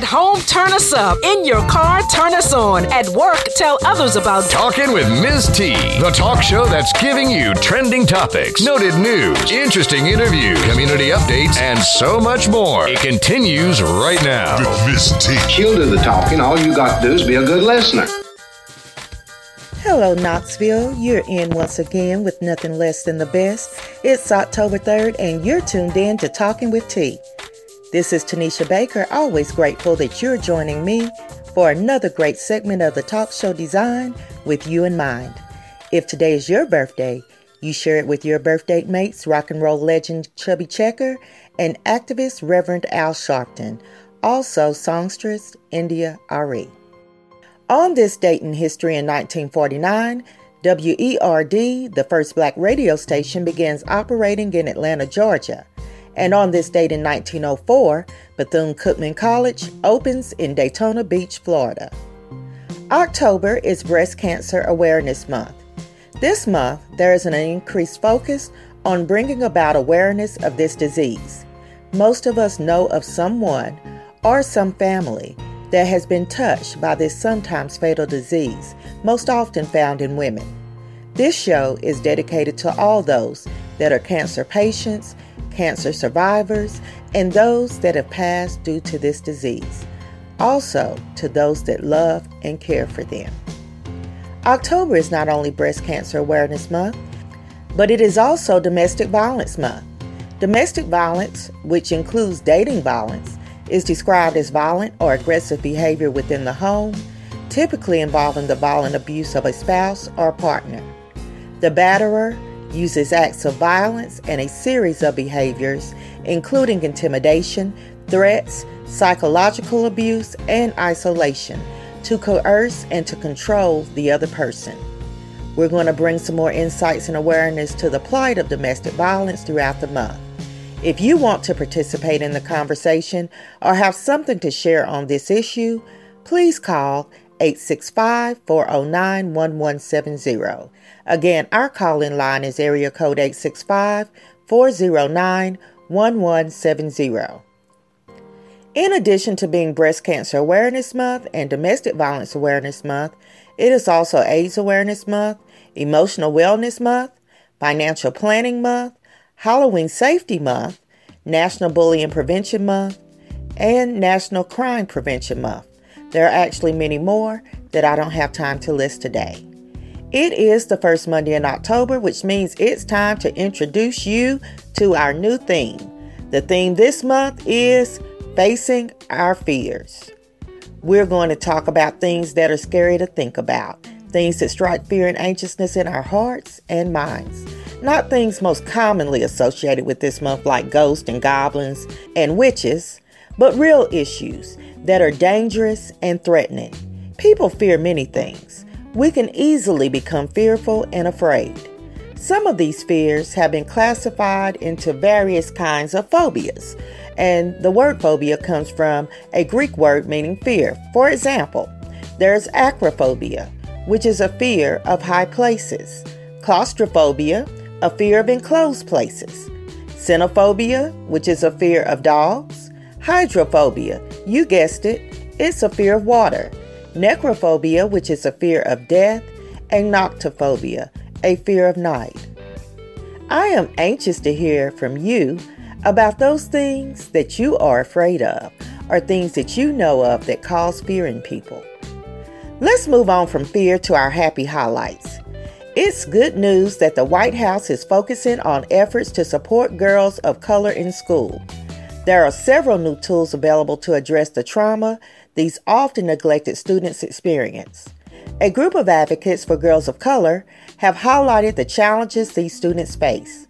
At home, turn us up. In your car, turn us on. At work, tell others about Talking with Ms. T, the talk show that's giving you trending topics, noted news, interesting interviews, community updates, and so much more. It continues right now. Miss T. She'll do the talking. All you got to do is be a good listener. Hello, Knoxville. You're in once again with nothing less than the best. It's October 3rd, and you're tuned in to Talking with T. This is Tanisha Baker, always grateful that you're joining me for another great segment of the talk show design with you in mind. If today is your birthday, you share it with your birthday mates, rock and roll legend Chubby Checker and activist Reverend Al Sharpton, also songstress India Arie. On this date in history in 1949, WERD, the first black radio station, begins operating in Atlanta, Georgia. And on this date in 1904, Bethune Cookman College opens in Daytona Beach, Florida. October is Breast Cancer Awareness Month. This month, there is an increased focus on bringing about awareness of this disease. Most of us know of someone or some family that has been touched by this sometimes fatal disease, most often found in women. This show is dedicated to all those that are cancer patients, cancer survivors, and those that have passed due to this disease. Also, to those that love and care for them. October is not only Breast Cancer Awareness Month, but it is also Domestic Violence Month. Domestic violence, which includes dating violence, is described as violent or aggressive behavior within the home, typically involving the violent abuse of a spouse or partner. The batterer uses acts of violence and a series of behaviors, including intimidation, threats, psychological abuse, and isolation, to coerce and to control the other person. We're going to bring some more insights and awareness to the plight of domestic violence throughout the month. If you want to participate in the conversation or have something to share on this issue, please call 865 409 1170. Again, our call in line is area code 865 409 1170. In addition to being Breast Cancer Awareness Month and Domestic Violence Awareness Month, it is also AIDS Awareness Month, Emotional Wellness Month, Financial Planning Month, Halloween Safety Month, National Bullying Prevention Month, and National Crime Prevention Month. There are actually many more that I don't have time to list today. It is the first Monday in October, which means it's time to introduce you to our new theme. The theme this month is Facing Our Fears. We're going to talk about things that are scary to think about, things that strike fear and anxiousness in our hearts and minds. Not things most commonly associated with this month, like ghosts and goblins and witches, but real issues that are dangerous and threatening. People fear many things. We can easily become fearful and afraid. Some of these fears have been classified into various kinds of phobias, and the word phobia comes from a Greek word meaning fear. For example, there's acrophobia, which is a fear of high places, claustrophobia, a fear of enclosed places, xenophobia, which is a fear of dogs, hydrophobia, you guessed it, it's a fear of water, necrophobia, which is a fear of death, and noctophobia, a fear of night. I am anxious to hear from you about those things that you are afraid of or things that you know of that cause fear in people. Let's move on from fear to our happy highlights. It's good news that the White House is focusing on efforts to support girls of color in school. There are several new tools available to address the trauma these often neglected students experience. A group of advocates for girls of color have highlighted the challenges these students face.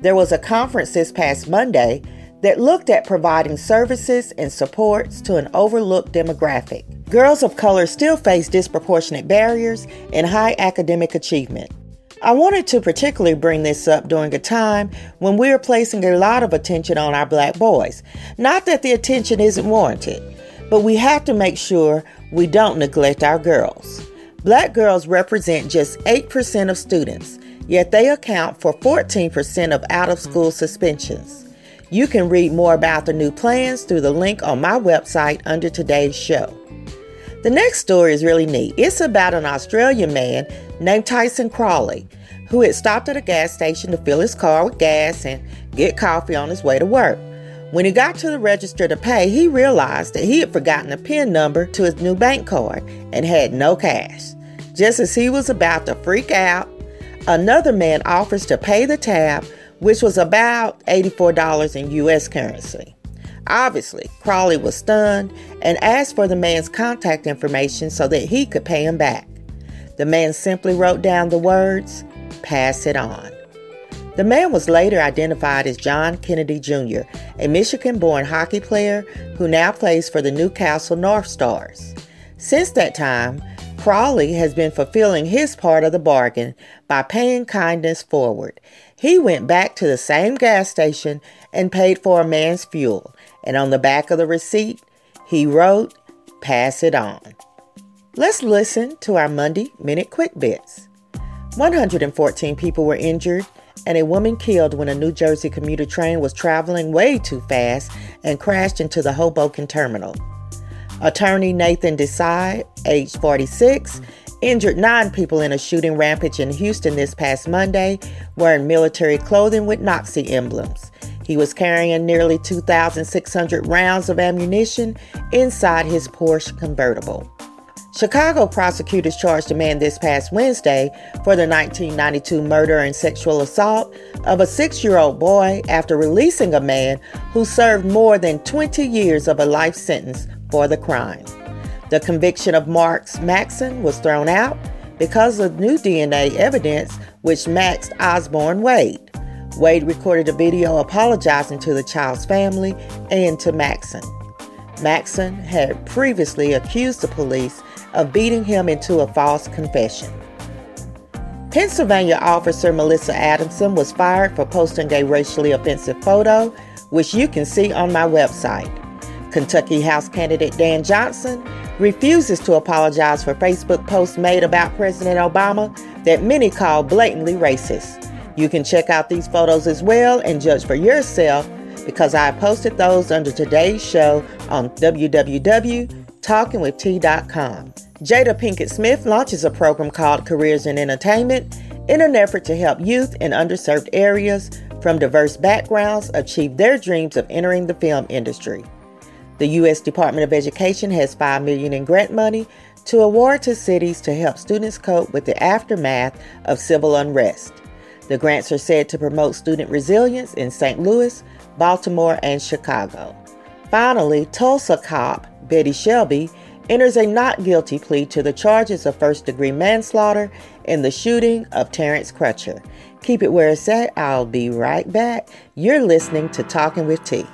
There was a conference this past Monday that looked at providing services and supports to an overlooked demographic. Girls of color still face disproportionate barriers in high academic achievement. I wanted to particularly bring this up during a time when we are placing a lot of attention on our black boys. Not that the attention isn't warranted, but we have to make sure we don't neglect our girls. Black girls represent just 8% of students, yet they account for 14% of out of school suspensions. You can read more about the new plans through the link on my website under today's show. The next story is really neat. It's about an Australian man named Tyson Crawley who had stopped at a gas station to fill his car with gas and get coffee on his way to work. When he got to the register to pay, he realized that he had forgotten a PIN number to his new bank card and had no cash. Just as he was about to freak out, another man offers to pay the tab, which was about $84 in US currency. Obviously, Crawley was stunned and asked for the man's contact information so that he could pay him back. The man simply wrote down the words, pass it on. The man was later identified as John Kennedy Jr., a Michigan born hockey player who now plays for the Newcastle North Stars. Since that time, Crawley has been fulfilling his part of the bargain by paying kindness forward. He went back to the same gas station and paid for a man's fuel, and on the back of the receipt, he wrote, Pass it on. Let's listen to our Monday Minute Quick Bits. 114 people were injured and a woman killed when a New Jersey commuter train was traveling way too fast and crashed into the Hoboken terminal. Attorney Nathan Desai, age 46, injured nine people in a shooting rampage in Houston this past Monday wearing military clothing with Nazi emblems. He was carrying nearly 2,600 rounds of ammunition inside his Porsche convertible. Chicago prosecutors charged a man this past Wednesday for the 1992 murder and sexual assault of a six year old boy after releasing a man who served more than 20 years of a life sentence for the crime. The conviction of Marks Maxson was thrown out because of new DNA evidence which matched Osborne Wade. Wade recorded a video apologizing to the child's family and to Maxson. Maxson had previously accused the police of beating him into a false confession. Pennsylvania officer Melissa Adamson was fired for posting a racially offensive photo, which you can see on my website. Kentucky House candidate Dan Johnson refuses to apologize for Facebook posts made about President Obama that many call blatantly racist. You can check out these photos as well and judge for yourself because I posted those under today's show on www.talkingwitht.com. Jada Pinkett Smith launches a program called Careers in Entertainment in an effort to help youth in underserved areas from diverse backgrounds achieve their dreams of entering the film industry. The U.S. Department of Education has 5 million in grant money to award to cities to help students cope with the aftermath of civil unrest. The grants are said to promote student resilience in St. Louis, Baltimore, and Chicago. Finally, Tulsa cop Betty Shelby enters a not guilty plea to the charges of first degree manslaughter in the shooting of Terrence Crutcher. Keep it where it's at. I'll be right back. You're listening to Talking with T.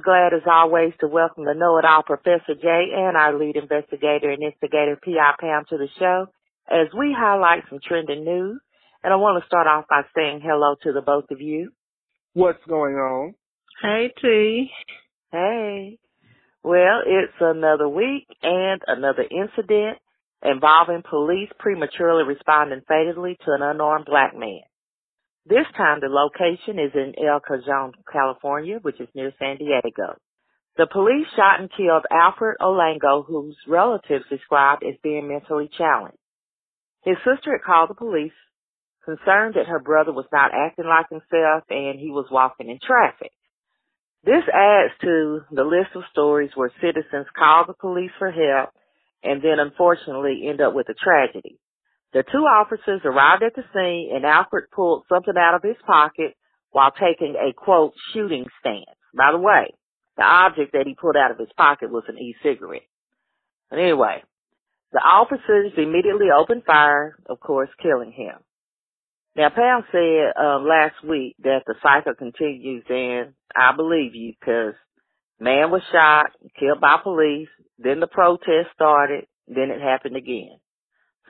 I'm glad as always to welcome the know-it-all Professor Jay and our lead investigator and instigator P.I. Pam to the show as we highlight some trending news. And I want to start off by saying hello to the both of you. What's going on? Hey T. Hey. Well, it's another week and another incident involving police prematurely responding fatally to an unarmed black man. This time the location is in El Cajon, California, which is near San Diego. The police shot and killed Alfred Olango, whose relatives described as being mentally challenged. His sister had called the police, concerned that her brother was not acting like himself and he was walking in traffic. This adds to the list of stories where citizens call the police for help and then unfortunately end up with a tragedy. The two officers arrived at the scene and Alfred pulled something out of his pocket while taking a quote shooting stance. By the way, the object that he pulled out of his pocket was an e-cigarette. But anyway, the officers immediately opened fire, of course, killing him. Now, Pam said um, last week that the cycle continues, and I believe you because man was shot, killed by police, then the protest started, then it happened again.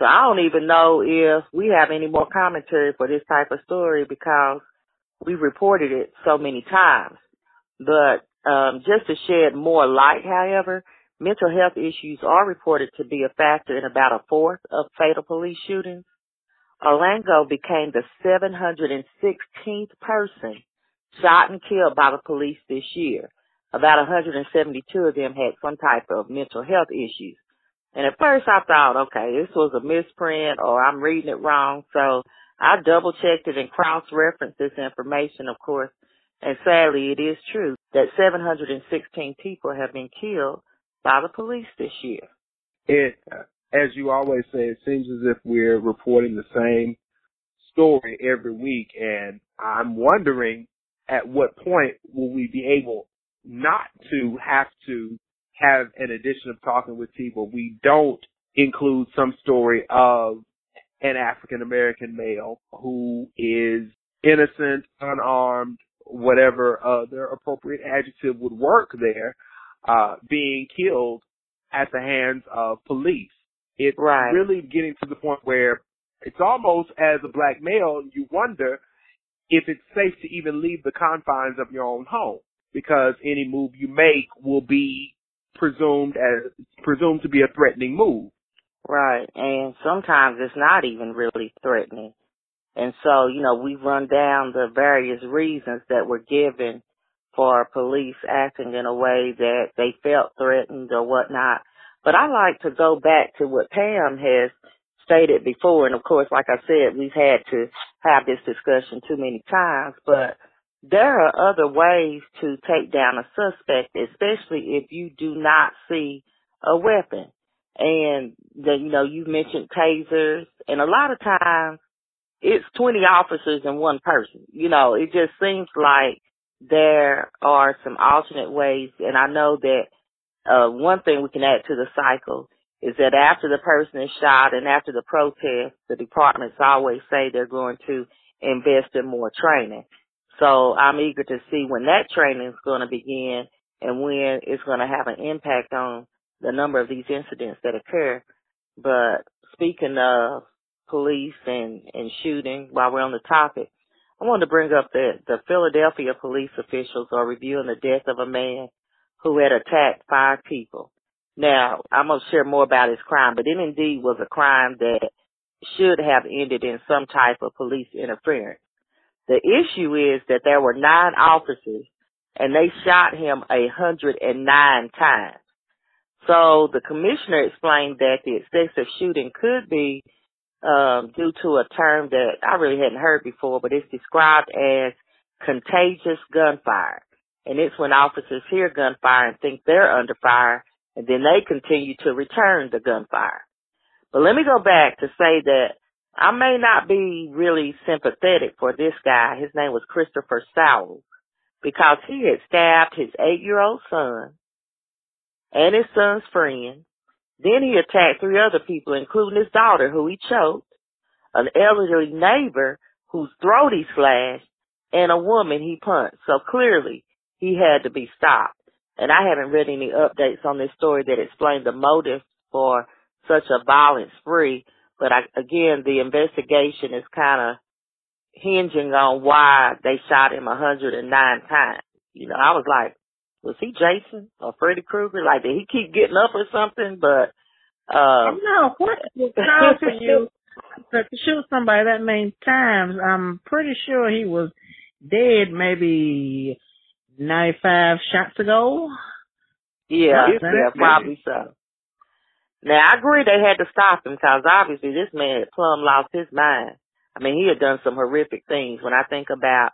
So I don't even know if we have any more commentary for this type of story because we reported it so many times. But um, just to shed more light, however, mental health issues are reported to be a factor in about a fourth of fatal police shootings. Olango became the 716th person shot and killed by the police this year. About 172 of them had some type of mental health issues. And at first I thought, okay, this was a misprint or I'm reading it wrong. So I double checked it and cross referenced this information, of course. And sadly, it is true that 716 people have been killed by the police this year. It, as you always say, it seems as if we're reporting the same story every week, and I'm wondering at what point will we be able not to have to have an edition of Talking with T where we don't include some story of an African American male who is innocent, unarmed, whatever other appropriate adjective would work there, uh, being killed at the hands of police. It's Right. really getting to the point where it's almost as a black male, you wonder if it's safe to even leave the confines of your own home because any move you make will be presumed as presumed to be a threatening move. Right. And sometimes it's not even really threatening. And so, you know, we run down the various reasons that were given for police acting in a way that they felt threatened or whatnot. But I like to go back to what Pam has stated before. And of course, like I said, we've had to have this discussion too many times, but there are other ways to take down a suspect, especially if you do not see a weapon. And the, you know, you mentioned tasers and a lot of times it's 20 officers and one person. You know, it just seems like there are some alternate ways. And I know that, uh, one thing we can add to the cycle is that after the person is shot and after the protest, the departments always say they're going to invest in more training. So I'm eager to see when that training is going to begin and when it's going to have an impact on the number of these incidents that occur. But speaking of police and, and shooting, while we're on the topic, I wanted to bring up that the Philadelphia police officials are reviewing the death of a man who had attacked five people. Now, I'm going to share more about his crime, but it indeed was a crime that should have ended in some type of police interference. The issue is that there were nine officers and they shot him a hundred and nine times. So the commissioner explained that the excessive shooting could be um, due to a term that I really hadn't heard before, but it's described as contagious gunfire. and it's when officers hear gunfire and think they're under fire, and then they continue to return the gunfire. But let me go back to say that I may not be really sympathetic for this guy. His name was Christopher Sowell because he had stabbed his eight year old son and his son's friend. Then he attacked three other people, including his daughter, who he choked, an elderly neighbor whose throat he slashed, and a woman he punched. So clearly he had to be stopped. And I haven't read any updates on this story that explain the motive for such a violent spree. But I, again, the investigation is kind of hinging on why they shot him 109 times. You know, I was like, was he Jason or Freddy Krueger? Like, did he keep getting up or something? But, uh, no, what time for you to shoot somebody that many times? I'm pretty sure he was dead maybe 95 shots ago. Yeah, yeah, probably so. Now I agree they had to stop him because obviously this man had plumb lost his mind. I mean, he had done some horrific things. When I think about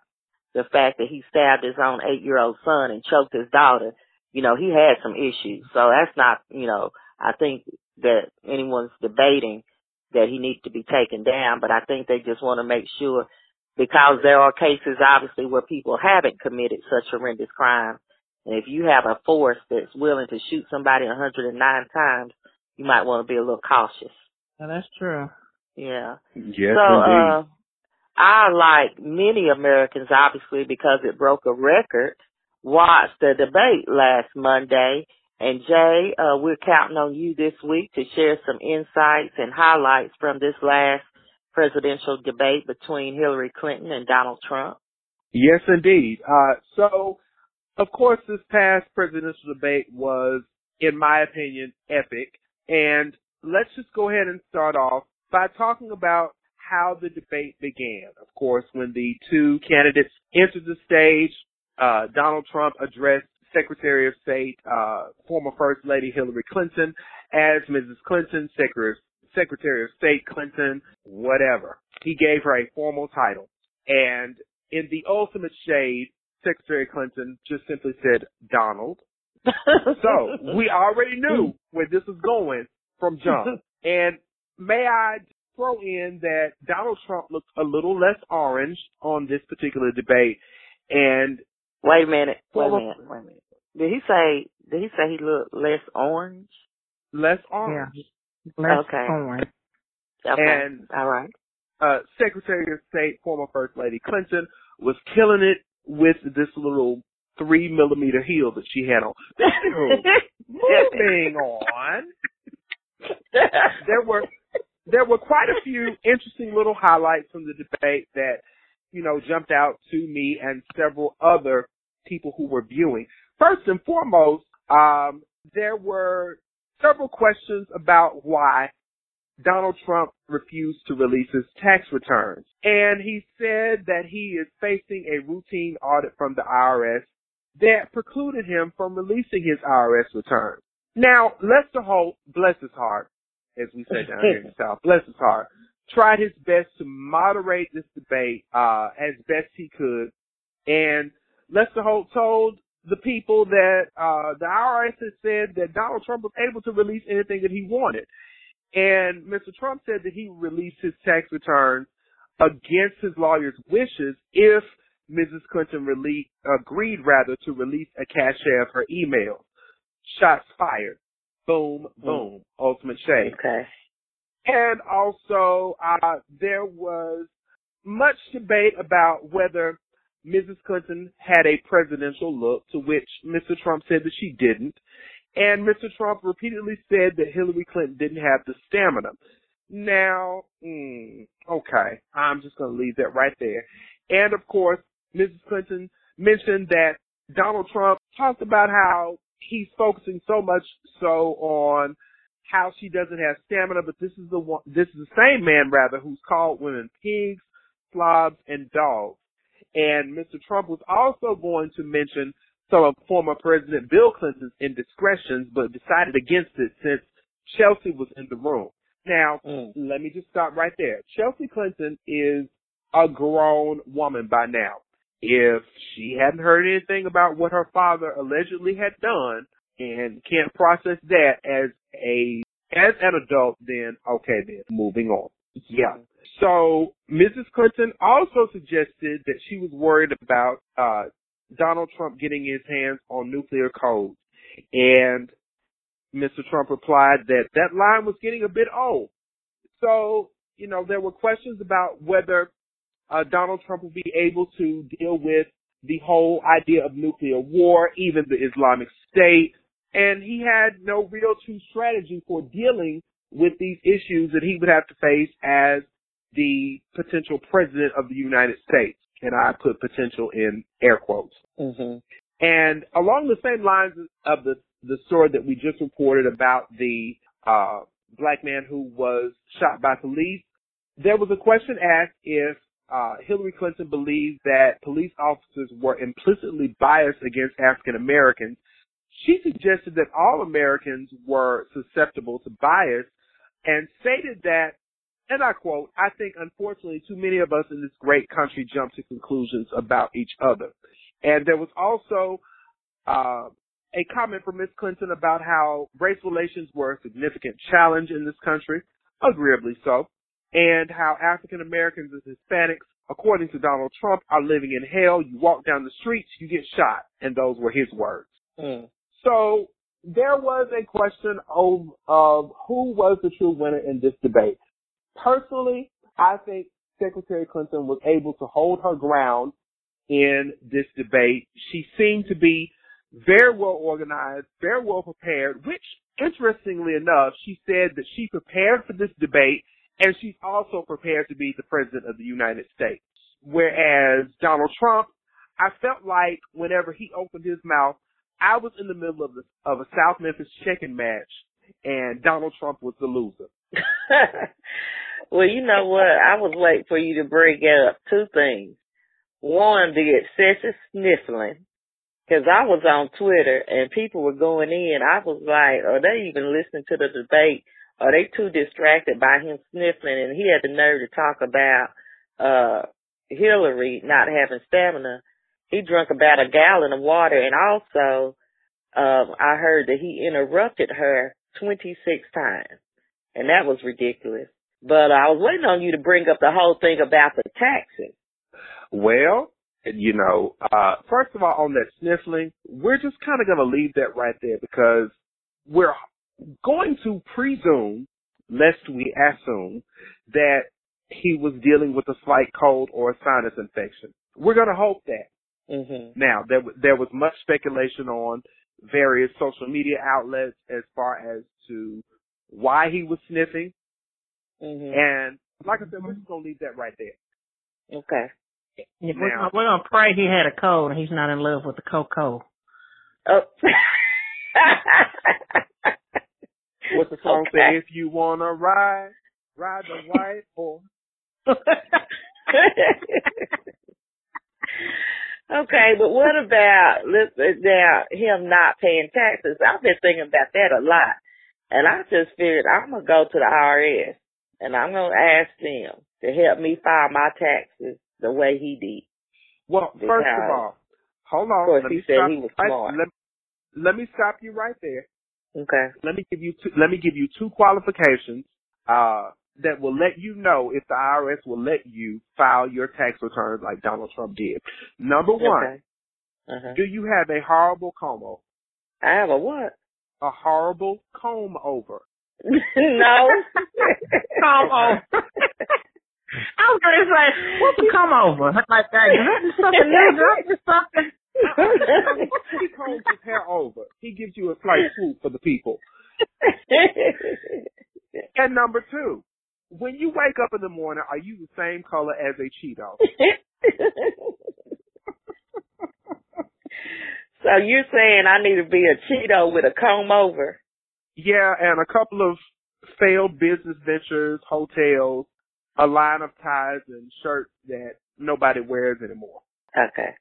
the fact that he stabbed his own eight year old son and choked his daughter, you know, he had some issues. So that's not, you know, I think that anyone's debating that he needs to be taken down, but I think they just want to make sure because there are cases obviously where people haven't committed such horrendous crimes. And if you have a force that's willing to shoot somebody 109 times, you might want to be a little cautious. Yeah, that's true. Yeah. Yes, so, indeed. uh, I, like many Americans, obviously, because it broke a record, watched the debate last Monday. And Jay, uh, we're counting on you this week to share some insights and highlights from this last presidential debate between Hillary Clinton and Donald Trump. Yes, indeed. Uh, so, of course, this past presidential debate was, in my opinion, epic. And let's just go ahead and start off by talking about how the debate began. Of course, when the two candidates entered the stage, uh, Donald Trump addressed Secretary of State, uh, former First Lady Hillary Clinton as Mrs. Clinton, Secretary, Secretary of State Clinton, whatever. He gave her a formal title. And in the ultimate shade, Secretary Clinton just simply said Donald. So we already knew where this was going from jump. And may I throw in that Donald Trump looked a little less orange on this particular debate. And wait a minute, wait a minute, wait a minute. Did he say? Did he say he looked less orange? Less orange. Yeah. Less okay. orange. Okay. And all right. Uh, Secretary of State, former First Lady Clinton, was killing it with this little three millimeter heel that she had on. Moving on. there were there were quite a few interesting little highlights from the debate that, you know, jumped out to me and several other people who were viewing. First and foremost, um, there were several questions about why Donald Trump refused to release his tax returns. And he said that he is facing a routine audit from the IRS that precluded him from releasing his IRS return. Now, Lester Holt, bless his heart, as we say down here in the South, bless his heart, tried his best to moderate this debate uh, as best he could. And Lester Holt told the people that uh, the IRS had said that Donald Trump was able to release anything that he wanted. And Mr. Trump said that he released his tax returns against his lawyer's wishes if Mrs. Clinton rele- agreed rather to release a cache of her emails. Shots fired. Boom, boom. Mm. Ultimate shade. Okay. And also, uh, there was much debate about whether Mrs. Clinton had a presidential look, to which Mr. Trump said that she didn't. And Mr. Trump repeatedly said that Hillary Clinton didn't have the stamina. Now, mm, okay, I'm just going to leave that right there. And of course, Mrs. Clinton mentioned that Donald Trump talked about how he's focusing so much so on how she doesn't have stamina, but this is the one, this is the same man rather who's called women pigs, slobs, and dogs. And Mr. Trump was also going to mention some of former President Bill Clinton's indiscretions, but decided against it since Chelsea was in the room. Now, mm. let me just stop right there. Chelsea Clinton is a grown woman by now. If she hadn't heard anything about what her father allegedly had done and can't process that as a as an adult, then okay, then moving on. Yeah. So Mrs. Clinton also suggested that she was worried about uh, Donald Trump getting his hands on nuclear codes, and Mr. Trump replied that that line was getting a bit old. So you know there were questions about whether uh, Donald Trump will be able to deal with the whole idea of nuclear war, even the Islamic State, and he had no real true strategy for dealing with these issues that he would have to face as the potential president of the United States. And I put potential in air quotes. Mhm. And along the same lines of the the story that we just reported about the uh, black man who was shot by police, there was a question asked if uh, Hillary Clinton believed that police officers were implicitly biased against African Americans. She suggested that all Americans were susceptible to bias and stated that, and I quote, I think unfortunately too many of us in this great country jump to conclusions about each other. And there was also uh, a comment from Ms. Clinton about how race relations were a significant challenge in this country, agreeably so, and how African Americans and Hispanics, according to Donald Trump, are living in hell. You walk down the streets, you get shot, and those were his words. Mm. So there was a question of, of who was the true winner in this debate. Personally, I think Secretary Clinton was able to hold her ground in this debate. She seemed to be very well organized, very well prepared, which interestingly enough, she said that she prepared for this debate and she's also prepared to be the president of the United States. Whereas Donald Trump, I felt like whenever he opened his mouth, I was in the middle of the, of a South Memphis chicken match and Donald Trump was the loser. well, you know what? I was waiting for you to bring up two things. One, the excessive sniffling. Cause I was on Twitter and people were going in. I was like, are they even listening to the debate? Are they too distracted by him sniffling? And he had the nerve to talk about, uh, Hillary not having stamina. He drank about a gallon of water and also, um, I heard that he interrupted her 26 times. And that was ridiculous. But I was waiting on you to bring up the whole thing about the taxes. Well, you know, uh, first of all, on that sniffling, we're just kind of going to leave that right there because we're going to presume, lest we assume, that he was dealing with a slight cold or a sinus infection. We're going to hope that. Mm-hmm. Now, there, w- there was much speculation on various social media outlets as far as to why he was sniffing. Mm-hmm. And like I said, we're just going to leave that right there. Okay. Yeah, we're, Now- gonna, we're gonna pray he had a cold and he's not in love with the cocoa. Oh. What the song Okay. say? If you want to ride, ride the white horse. okay, but what about now him not paying taxes? I've been thinking about that a lot, and I just figured I'm gonna go to the IRS and I'm gonna ask them to help me file my taxes the way he did. Well, first of all, hold on. Of course, let he me said stop, he was I- Let, let me stop you right there. Okay. Let me give you two, let me give you two qualifications uh, that will let you know if the IRS will let you file your tax returns like Donald Trump did. Number one, Okay. Uh-huh. do you have a horrible comb over? I have a what? A horrible comb over. no. Come on. I was gonna say, what's a come over? Like that, is that something new? Is that something? He combs his hair over. He gives you a slight swoop for the people. And number two, when you wake up in the morning, are you the same color as a Cheeto? so you're saying I need to be a Cheeto with a comb over? Yeah, and a couple of failed business ventures, hotels, a line of ties and shirts that nobody wears anymore. Okay.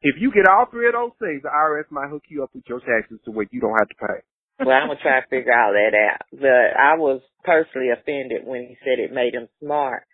If you get all three of those things, the IRS might hook you up with your taxes to where you don't have to pay. Well, I'm gonna try to figure all that out. But I was personally offended when he said it made him smart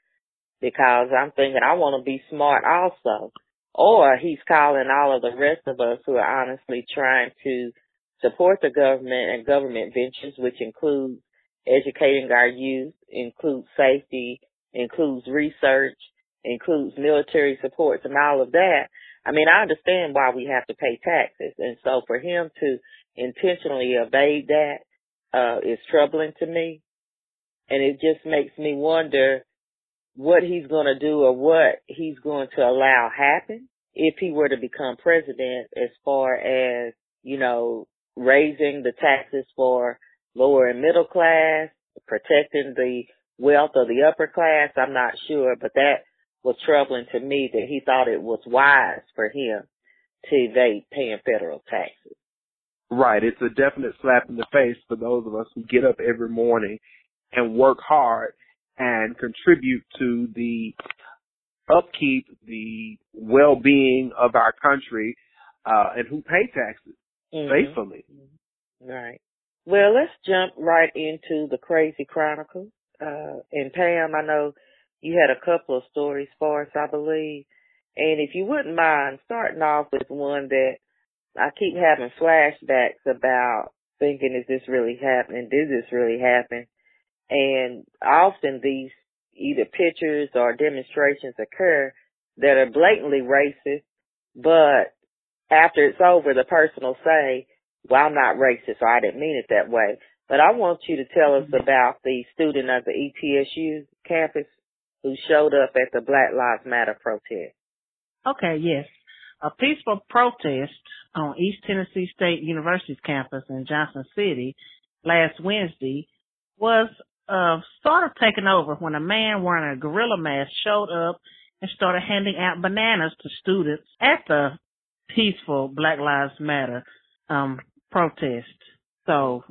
because I'm thinking I want to be smart also. or he's calling all of the rest of us who are honestly trying to support the government and government ventures, which includes educating our youth, includes safety, includes research, includes military supports and all of that. I mean, I understand why we have to pay taxes. And so for him to intentionally evade that, uh, is troubling to me. And it just makes me wonder what he's going to do or what he's going to allow happen if he were to become president as far as, you know, raising the taxes for lower and middle class, protecting the wealth of the upper class. I'm not sure, but that was troubling to me that he thought it was wise for him to evade paying federal taxes. Right. It's a definite slap in the face for those of us who get up every morning and work hard and contribute to the upkeep, the well-being of our country, uh, and who pay taxes mm-hmm. faithfully. Right. Well, let's jump right into the crazy chronicles. Uh, and Pam, I know you had a couple of stories for us, I believe. And if you wouldn't mind starting off with one that I keep having flashbacks about thinking, is this really happening? Did this really happen? And often these either pictures or demonstrations occur that are blatantly racist, but after it's over, the person will say, well, I'm not racist or I didn't mean it that way. But I want you to tell us mm-hmm. about the student of the ETSU campus who showed up at the Black Lives Matter protest. Okay, yes. A peaceful protest on East Tennessee State University's campus in Johnson City last Wednesday was uh, sort of taken over when a man wearing a gorilla mask showed up and started handing out bananas to students at the peaceful Black Lives Matter um, protest. So,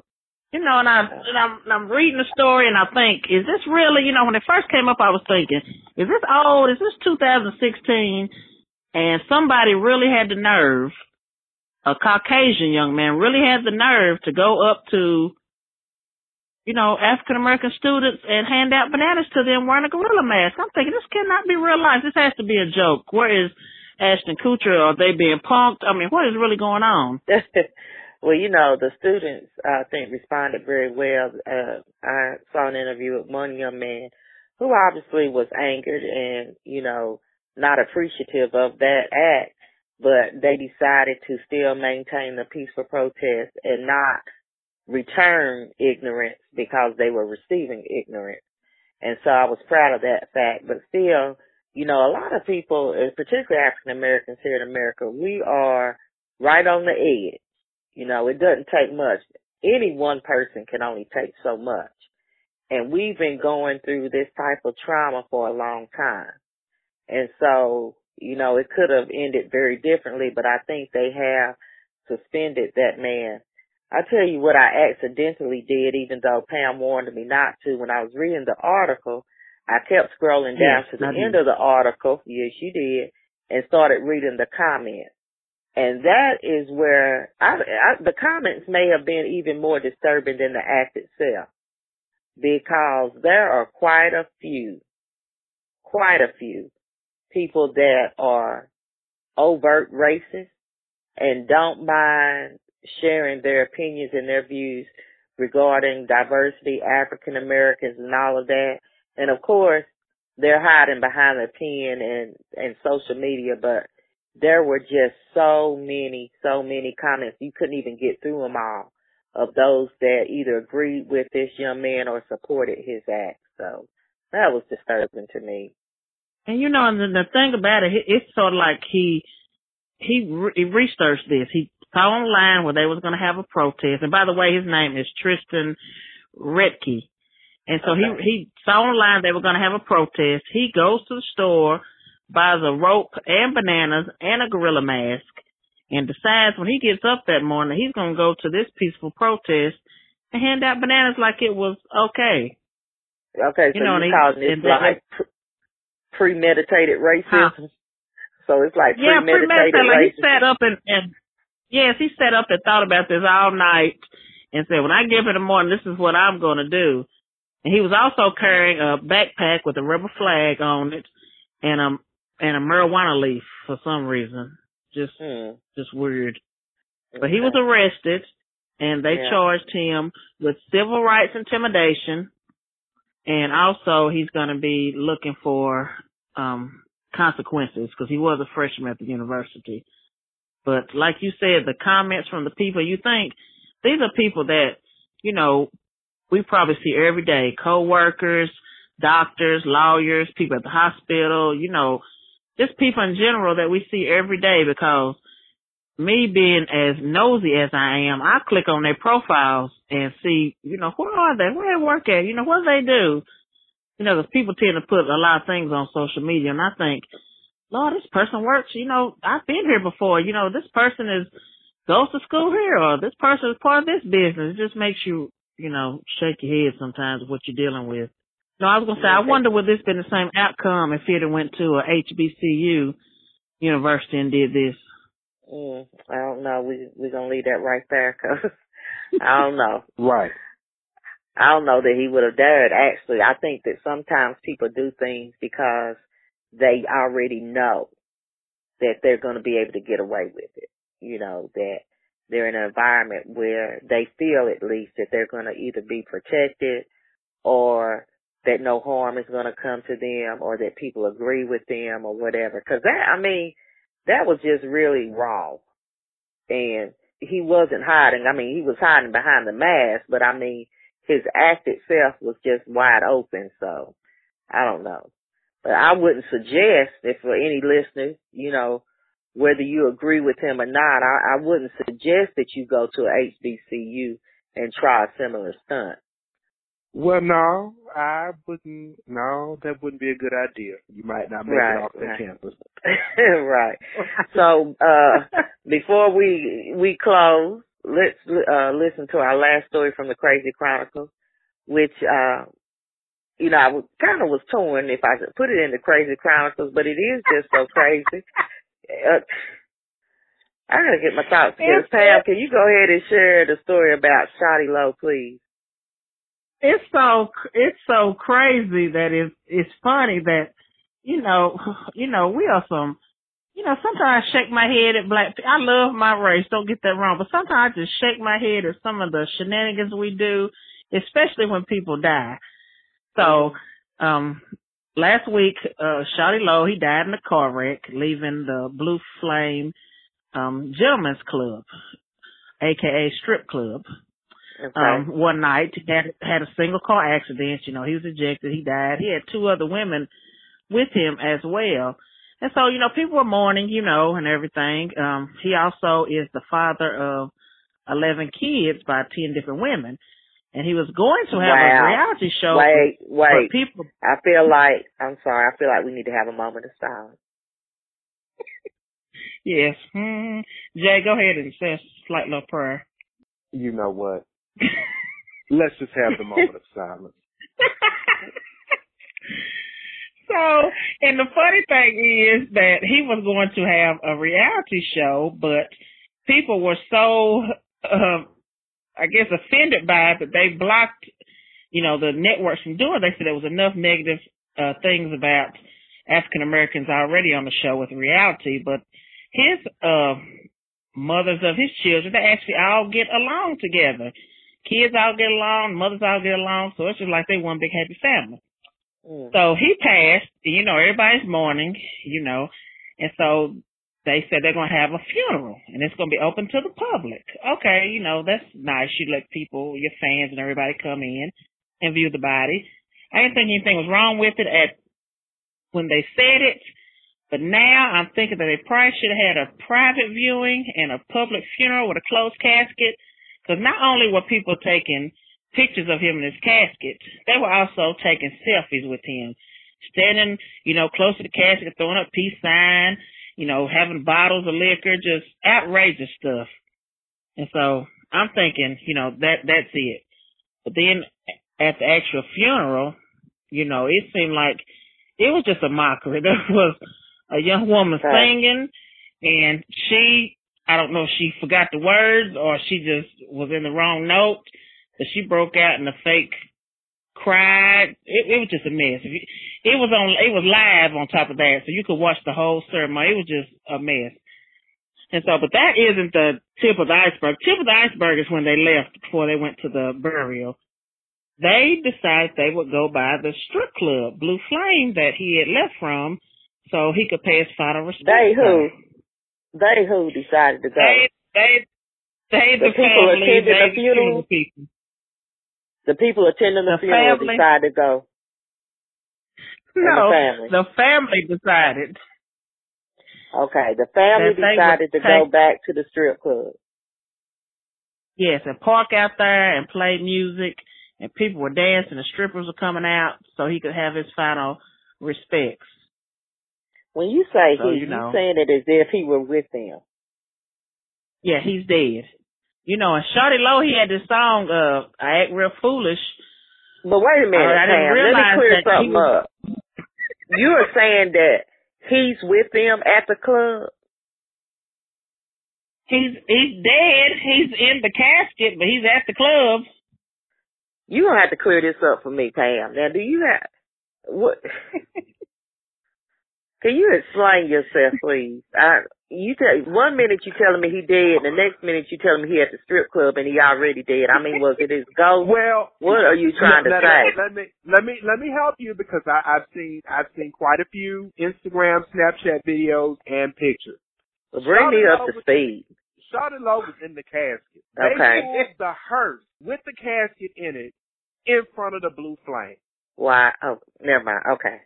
you know, and I'm and I'm I'm reading the story and I think, is this really? You know, when it first came up, I was thinking, is this old? Is this 2016? And somebody really had the nerve. A Caucasian young man really had the nerve to go up to you know, African American students and hand out bananas to them wearing a gorilla mask. I'm thinking this cannot be real life. This has to be a joke. Where is Ashton Kutcher? Are they being punked? I mean, what is really going on? well, you know, the students I think responded very well. Uh, I saw an interview with one young man who obviously was angered and, you know, not appreciative of that act, but they decided to still maintain the peaceful protest and not return ignorance because they were receiving ignorance. And so I was proud of that fact. But still, you know, a lot of people, particularly African Americans here in America, we are right on the edge. You know, it doesn't take much. Any one person can only take so much. And we've been going through this type of trauma for a long time. And so, you know, it could have ended very differently, but I think they have suspended that man I tell you what I accidentally did, even though Pam warned me not to. When I was reading the article, I kept scrolling down yes, to the end of the article. Yes, you did, and started reading the comments. And that is where I, I, the comments may have been even more disturbing than the act itself, because there are quite a few, quite a few people that are overt racist and don't mind sharing their opinions and their views regarding diversity, African Americans and all of that. And of course, they're hiding behind the pen and, and social media, but there were just so many, so many comments. You couldn't even get through them all of those that either agreed with this young man or supported his act. So that was disturbing to me. And you know, and the, the thing about it, it's sort of like he, he, he researched this. He saw online where they was going to have a protest. And by the way, his name is Tristan Rettke. And so okay. he, he saw online they were going to have a protest. He goes to the store, buys a rope and bananas and a gorilla mask and decides when he gets up that morning he's going to go to this peaceful protest and hand out bananas like it was okay. Okay, so you know, you call this like premeditated racism? Huh? So it's like yeah, premeditated, premeditated like he sat up and, and Yes, he sat up and thought about this all night and said, when I get up in the morning, this is what I'm going to do. And he was also carrying a backpack with a rebel flag on it and um and a marijuana leaf for some reason. Just Hmm. just weird. But he was arrested and they Yeah. charged him with civil rights intimidation and also he's going to be looking for um consequences because he was a freshman at the university. But like you said, the comments from the people you think these are people that, you know, we probably see every day, co-workers, doctors, lawyers, people at the hospital, you know, just people in general that we see every day because me being as nosy as I am, I click on their profiles and see, you know, where are they? Where they work at? You know, what do they do? You know, 'cause people tend to put a lot of things on social media and I think, Lord, this person works, you know, I've been here before, you know, this person is, goes to school here or this person is part of this business. It just makes you, you know, shake your head sometimes what you're dealing with. No, I was gonna say, I wonder would this have been the same outcome if it had went to a HBCU university and did this. Mm, I don't know. We we're gonna leave that right there because I don't know. Right. I don't know that he would have dared. Actually, I think that sometimes people do things because they already know that they're going to be able to get away with it. You know that they're in an environment where they feel at least that they're going to either be protected or that no harm is going to come to them or that people agree with them or whatever. Cause that, I mean, that was just really wrong. And he wasn't hiding. I mean, he was hiding behind the mask, but I mean, his act itself was just wide open. So I don't know, but I wouldn't suggest if for any listeners, you know, whether you agree with him or not, I, I wouldn't suggest that you go to a HBCU and try a similar stunt. Well, no, I wouldn't. No, that wouldn't be a good idea. You might not make Right, it off the right. campus. right. So uh before we we close, let's uh listen to our last story from the Crazy Chronicles, which uh you know, I was kind of was torn if I could put it in the Crazy Chronicles, but it is just so crazy. Uh, I gotta get my thoughts together. Pam, can you go ahead and share the story about Shawty Lo, please? It's so it's so crazy that it's it's funny that you know you know we are some you know sometimes I shake my head at black. I love my race. Don't get that wrong, but sometimes I just shake my head at some of the shenanigans we do, especially when people die. So um last week, uh Shawty Lo he died in a car wreck, leaving the Blue Flame um Gentlemen's Club, aka strip club Okay. um one night had had a single car accident you know he was ejected he died he had two other women with him as well and so you know people were mourning you know and everything um he also is the father of 11 kids by 10 different women and he was going to have Wow. a reality show wait, but wait. people I feel like I'm sorry. I feel like we need to have a moment of silence. yes hmm jay go ahead and say a slight little prayer You know what? Let's just have the moment of silence. So, and the funny thing is that he was going to have a reality show, but people were so, uh, I guess, offended by it that they blocked, you know, the networks from doing. it. They said there was enough negative uh, things about African Americans already on the show with reality, but his uh, mothers of his children, they actually all get along together. Kids all get along, mothers all get along, so it's just like they one big happy family. Mm. So he passed, you know, everybody's mourning, you know, and so they said they're going to have a funeral and it's going to be open to the public. Okay, you know, that's nice. You let people, your fans and everybody come in and view the body. I didn't think anything was wrong with it at when they said it, but now I'm thinking that they probably should have had a private viewing and a public funeral with a closed casket. Cause not only were people taking pictures of him in his casket. They were also taking selfies with him, standing, you know, close to the casket, throwing up peace sign, you know, having bottles of liquor, just outrageous stuff. And so I'm thinking, you know, that that's it. But then at the actual funeral, you know, it seemed like it was just a mockery. There was a young woman Right. singing, and she, I don't know if she forgot the words or she just was in the wrong note, but she broke out in a fake cried. It, it was just a mess. It was on. It was live on top of that, so you could watch the whole ceremony. It was just a mess. And so, but that isn't the tip of the iceberg. Tip of the iceberg is when they left before they went to the burial. They decided they would go by the strip club, Blue Flame, that he had left from, so he could pay his final respect. They who? They who decided to go? They, they, they the, the people family, attending the funeral. people. The people attending the, The funeral family. decided to go. No, the family. the family decided. Okay, the family decided to go back to the strip club. Yes, and park out there and play music, and people were dancing, and strippers were coming out, so he could have his final respects. When you say So, he, you know. saying it as if he were with them. Yeah, he's dead. You know, and Shawty Lo, he had this song, uh, I Act Real Foolish. But wait a minute, I didn't Pam. Let me clear that something was- up. You are saying that he's with them at the club. He's, he's dead, he's in the casket, but he's at the club. You gonna have to clear this up for me, Pam. Now, do you have what? Can you explain yourself, please? I, you tell one minute you telling me he dead, and the next minute you telling me he at the strip club and he already dead. I mean, was it his ghost? Well, What are you trying to let, say? Let, let me let me let me help you because I, I've seen I've seen quite a few Instagram, Snapchat videos and pictures. Bring me up to speed. Shawty Lo was in the casket. They Okay. pulled the hearse with the casket in it in front of the blue flame. Why? Oh, never mind. Okay,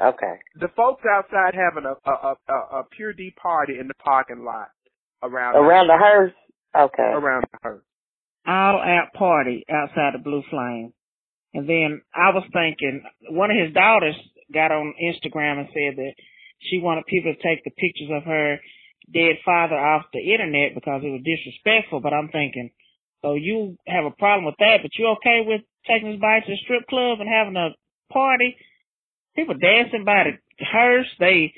okay. The folks outside having a a, a, a, a pure D party in the parking lot around Around the hearse. Okay. around the hearse. all out party outside the Blue Flame. And then I was thinking, one of his daughters got on Instagram and said that she wanted people to take the pictures of her dead father off the internet because it was disrespectful. But I'm thinking, so you have a problem with that, but you okay with taking his bike to the strip club and having a party? People dancing by the hearse, they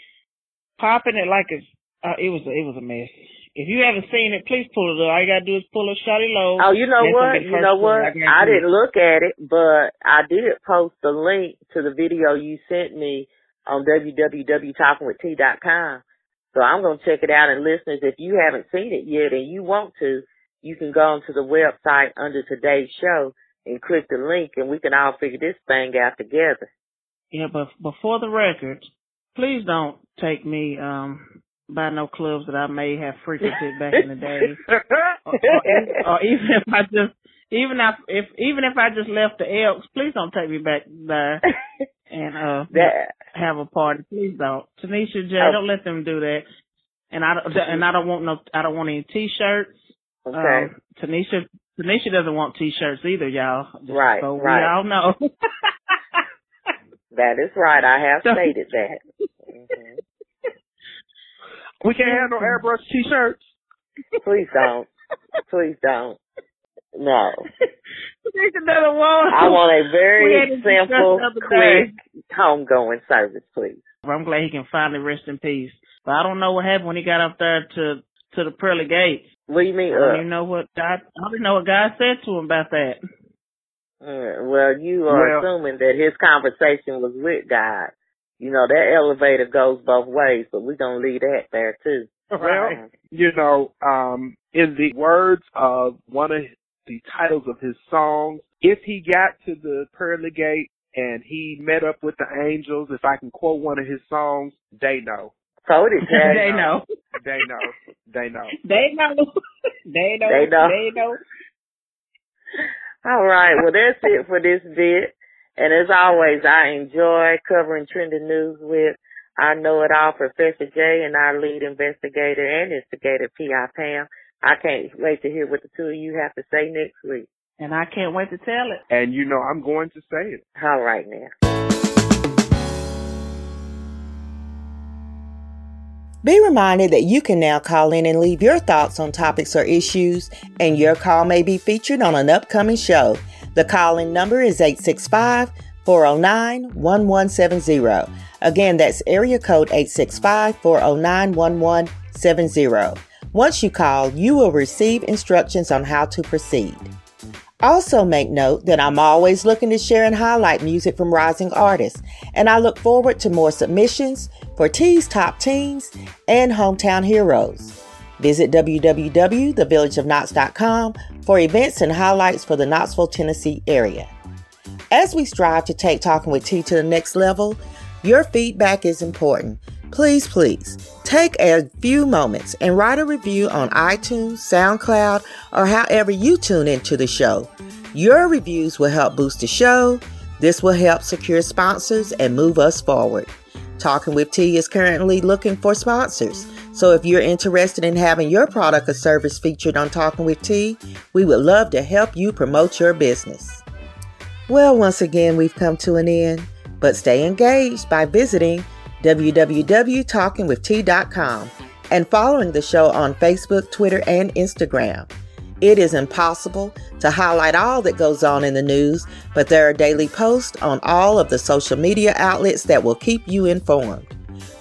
popping it like it's, uh, it was, it was a mess. If you haven't seen it, please pull it up. All you gotta do is pull up Shawty Lo. Oh, you know what? You know what? I I didn't look at it, but I did post the link to the video you sent me on www.talkingwitht.com. So I'm going to check it out. And listeners, if you haven't seen it yet and you want to, you can go onto the website under today's show and click the link and we can all figure this thing out together. Yeah, but before the record, please don't take me um by no clubs that I may have frequented back in the day, or, or, or even if I just even if if even if I just left the Elks, please don't take me back there and uh that, have a party. Please don't, Tanisha J. Oh. Don't let them do that. And I don't, and I don't want no I don't want any T-shirts. okay. Um, Tanisha Tanisha doesn't want T-shirts either, y'all. Just Right, So right. we all know. that is right. I have stated that. hmm We can't have no airbrush t-shirts. Please don't. Please don't. No. Tanisha doesn't. I want a very had this discussion simple, the other day. quick, homegoing service, please. I'm glad he can finally rest in peace. But I don't know what happened when he got up there to to the pearly gates. What do you mean, I don't uh, even know what God. I don't even know what God said to him about that. Uh, well, you are Well- assuming that his conversation was with God. You know, that elevator goes both ways, but we're going to leave that there too. Well, you know, um, in the words of one of the titles of his songs, if he got to the pearly gate and he met up with the angels, if I can quote one of his songs, they know. So it is that. they know. They know. They know. They know. they know. They know. They know. All right. Well, that's it for this bit. And as always, I enjoy covering trending news with our know-it-all Professor Jay, and our lead investigator and instigator, P.I. Pam. I can't wait to hear what the two of you have to say next week. And I can't wait to tell it. And you know, I'm going to say it. All right now. Be reminded that you can now call in and leave your thoughts on topics or issues, and your call may be featured on an upcoming show. The call in number is 865 409 1170. Again, that's area code 865 409 1170. Once you call, you will receive instructions on how to proceed. Also, make note that I'm always looking to share and highlight music from rising artists, and I look forward to more submissions for T's Top Teens and Hometown Heroes. Visit www.thevillageofknox.com for events and highlights for the Knoxville, Tennessee area. As we strive to take Talking with T to the next level, your feedback is important. Please, please take a few moments and write a review on iTunes, SoundCloud, or however you tune into the show. Your reviews will help boost the show. This will help secure sponsors and move us forward. Talking with T is currently looking for sponsors. So if you're interested in having your product or service featured on Talking with T, we would love to help you promote your business. Well, once again, we've come to an end, but stay engaged by visiting www.talkingwitht.com and following the show on Facebook, Twitter, and Instagram. It is impossible to highlight all that goes on in the news, but there are daily posts on all of the social media outlets that will keep you informed.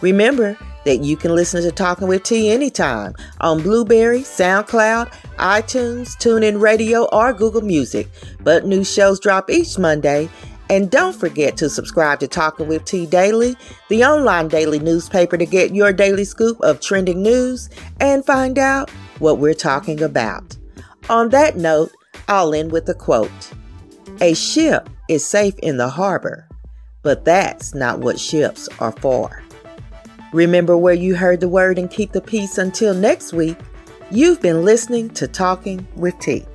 Remember that you can listen to Talking with T anytime on Blubrry, SoundCloud, iTunes, TuneIn Radio, or Google Music. But new shows drop each Monday, and don't forget to subscribe to Talking with T Daily, the online daily newspaper to get your daily scoop of trending news and find out what we're talking about. On that note, I'll end with a quote A ship is safe in the harbor, but that's not what ships are for. Remember where you heard the word and keep the peace until next week. You've been listening to Talking with T.